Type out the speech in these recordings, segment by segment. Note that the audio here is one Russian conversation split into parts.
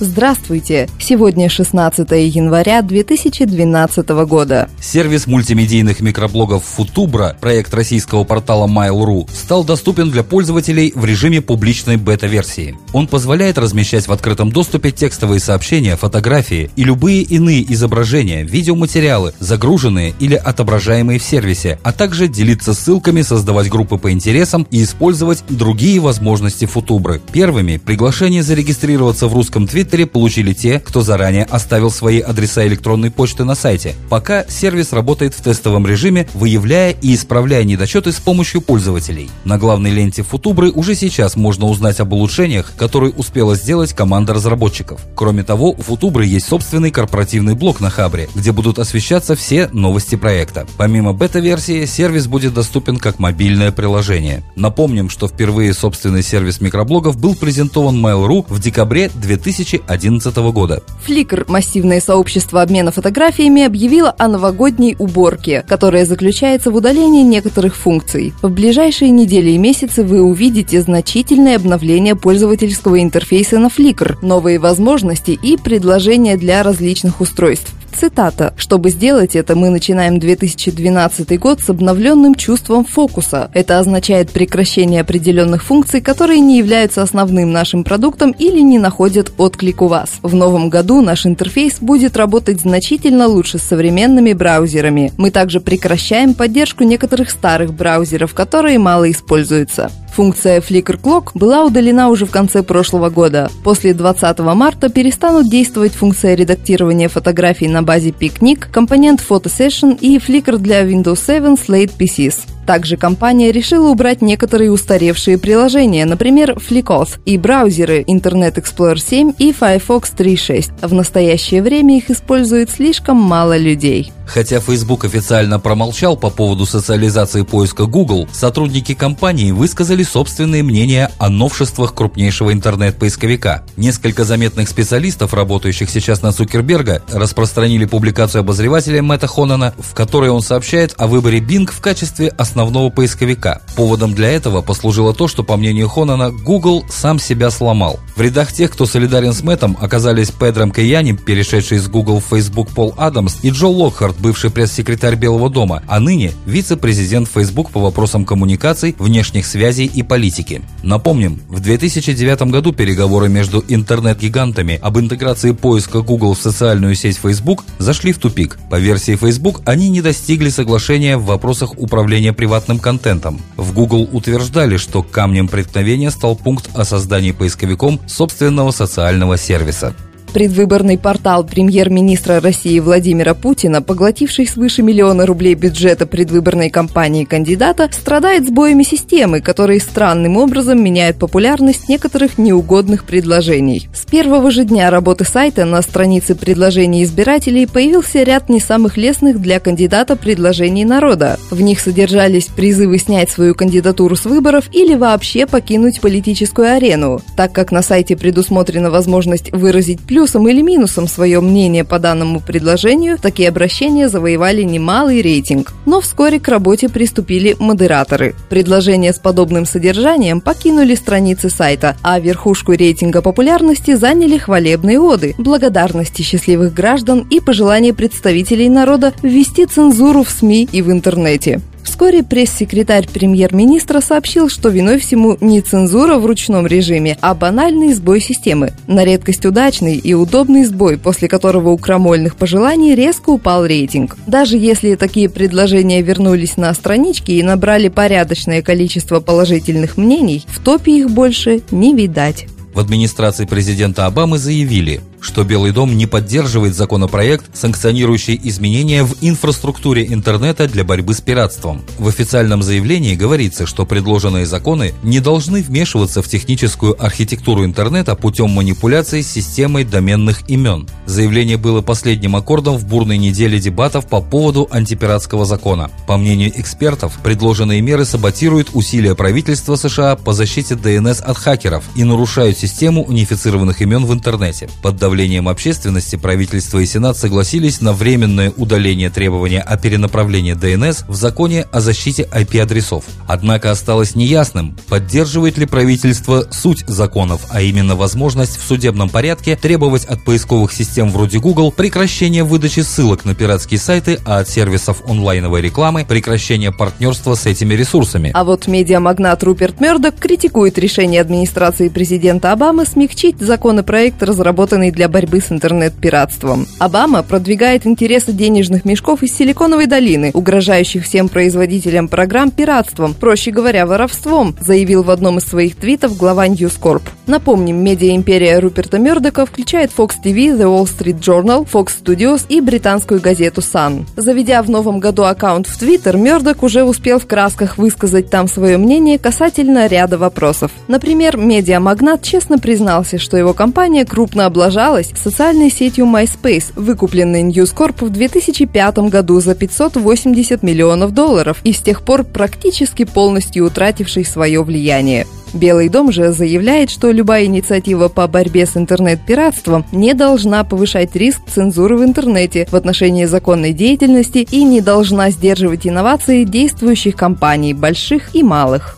Здравствуйте! Сегодня 16 января 2012 года. Сервис мультимедийных микроблогов Футубра, проект российского портала Mail.ru, стал доступен для пользователей в режиме публичной бета-версии. Он позволяет размещать в открытом доступе текстовые сообщения, фотографии и любые иные изображения, видеоматериалы, загруженные или отображаемые в сервисе, а также делиться ссылками, создавать группы по интересам и использовать другие возможности Футубры. Первыми приглашение зарегистрироваться в русском твиттере Твиттере получили те, кто заранее оставил свои адреса электронной почты на сайте. Пока сервис работает в тестовом режиме, выявляя и исправляя недочеты с помощью пользователей. На главной ленте Футубры уже сейчас можно узнать об улучшениях, которые успела сделать команда разработчиков. Кроме того, у Футубры есть собственный корпоративный блог на Хабре, где будут освещаться все новости проекта. Помимо бета-версии, сервис будет доступен как мобильное приложение. Напомним, что впервые собственный сервис микроблогов был презентован Mail.ru в декабре 2000 2011 года. Flickr, массивное сообщество обмена фотографиями, объявило о новогодней уборке, которая заключается в удалении некоторых функций. В ближайшие недели и месяцы вы увидите значительное обновление пользовательского интерфейса на Flickr, новые возможности и предложения для различных устройств. Цитата. «Чтобы сделать это, мы начинаем 2012 год с обновленным чувством фокуса. Это означает прекращение определенных функций, которые не являются основным нашим продуктом или не находят отклик у вас. В новом году наш интерфейс будет работать значительно лучше с современными браузерами. Мы также прекращаем поддержку некоторых старых браузеров, которые мало используются. Функция Flickr Clock была удалена уже в конце прошлого года. После 20 марта перестанут действовать функция редактирования фотографий на базе Picnic, компонент Photo Session и Flickr для Windows 7 Slate PCs. Также компания решила убрать некоторые устаревшие приложения, например, FlickOff и браузеры Internet Explorer 7 и Firefox 3.6. В настоящее время их использует слишком мало людей. Хотя Facebook официально промолчал по поводу социализации поиска Google, сотрудники компании высказали собственные мнения о новшествах крупнейшего интернет-поисковика. Несколько заметных специалистов, работающих сейчас на Цукерберга, распространили публикацию обозревателя Мэтта Хонана, в которой он сообщает о выборе Bing в качестве основного поисковика. Поводом для этого послужило то, что, по мнению Хонана, Google сам себя сломал. В рядах тех, кто солидарен с Мэттом, оказались Педром Каяни, перешедший из Google в Facebook Пол Адамс, и Джо Локхарт, бывший пресс-секретарь Белого дома, а ныне вице-президент Facebook по вопросам коммуникаций, внешних связей и политики. Напомним, в 2009 году переговоры между интернет-гигантами об интеграции поиска Google в социальную сеть Facebook зашли в тупик. По версии Facebook, они не достигли соглашения в вопросах управления приватным контентом. В Google утверждали, что камнем преткновения стал пункт о создании поисковиком собственного социального сервиса. Предвыборный портал премьер-министра России Владимира Путина, поглотивший свыше миллиона рублей бюджета предвыборной кампании кандидата, страдает сбоями системы, которые странным образом меняют популярность некоторых неугодных предложений. С первого же дня работы сайта на странице предложений избирателей появился ряд не самых лестных для кандидата предложений народа. В них содержались призывы снять свою кандидатуру с выборов или вообще покинуть политическую арену. Так как на сайте предусмотрена возможность выразить плюс плюсом или минусом свое мнение по данному предложению, такие обращения завоевали немалый рейтинг. Но вскоре к работе приступили модераторы. Предложения с подобным содержанием покинули страницы сайта, а верхушку рейтинга популярности заняли хвалебные оды, благодарности счастливых граждан и пожелания представителей народа ввести цензуру в СМИ и в интернете. Вскоре пресс-секретарь премьер-министра сообщил, что виной всему не цензура в ручном режиме, а банальный сбой системы. На редкость удачный и удобный сбой, после которого у крамольных пожеланий резко упал рейтинг. Даже если такие предложения вернулись на странички и набрали порядочное количество положительных мнений, в топе их больше не видать. В администрации президента Обамы заявили, что Белый дом не поддерживает законопроект, санкционирующий изменения в инфраструктуре интернета для борьбы с пиратством. В официальном заявлении говорится, что предложенные законы не должны вмешиваться в техническую архитектуру интернета путем манипуляций с системой доменных имен. Заявление было последним аккордом в бурной неделе дебатов по поводу антипиратского закона. По мнению экспертов, предложенные меры саботируют усилия правительства США по защите DNS от хакеров и нарушают систему унифицированных имен в интернете. Под давлением общественности правительство и Сенат согласились на временное удаление требования о перенаправлении DNS в законе о защите IP-адресов. Однако осталось неясным, поддерживает ли правительство суть законов, а именно возможность в судебном порядке требовать от поисковых систем вроде Google прекращения выдачи ссылок на пиратские сайты, а от сервисов онлайновой рекламы прекращение партнерства с этими ресурсами. А вот медиамагнат Руперт Мердок критикует решение администрации президента Обамы смягчить законопроект, разработанный для борьбы с интернет-пиратством. Обама продвигает интересы денежных мешков из Силиконовой долины, угрожающих всем производителям программ пиратством, проще говоря, воровством, заявил в одном из своих твитов глава Corp. Напомним, медиа-империя Руперта Мердока включает Fox TV, The Wall Street Journal, Fox Studios и британскую газету Sun. Заведя в новом году аккаунт в Twitter, Мердок уже успел в красках высказать там свое мнение касательно ряда вопросов. Например, медиамагнат честно признался, что его компания крупно облажалась социальной сетью MySpace, выкупленной News Corp в 2005 году за 580 миллионов долларов и с тех пор практически полностью утративший свое влияние. Белый дом же заявляет, что любая инициатива по борьбе с интернет-пиратством не должна повышать риск цензуры в интернете в отношении законной деятельности и не должна сдерживать инновации действующих компаний, больших и малых.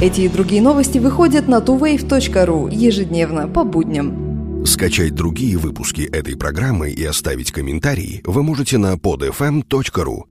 Эти и другие новости выходят на tuwave.ru ежедневно по будням. Скачать другие выпуски этой программы и оставить комментарии вы можете на podfm.ru.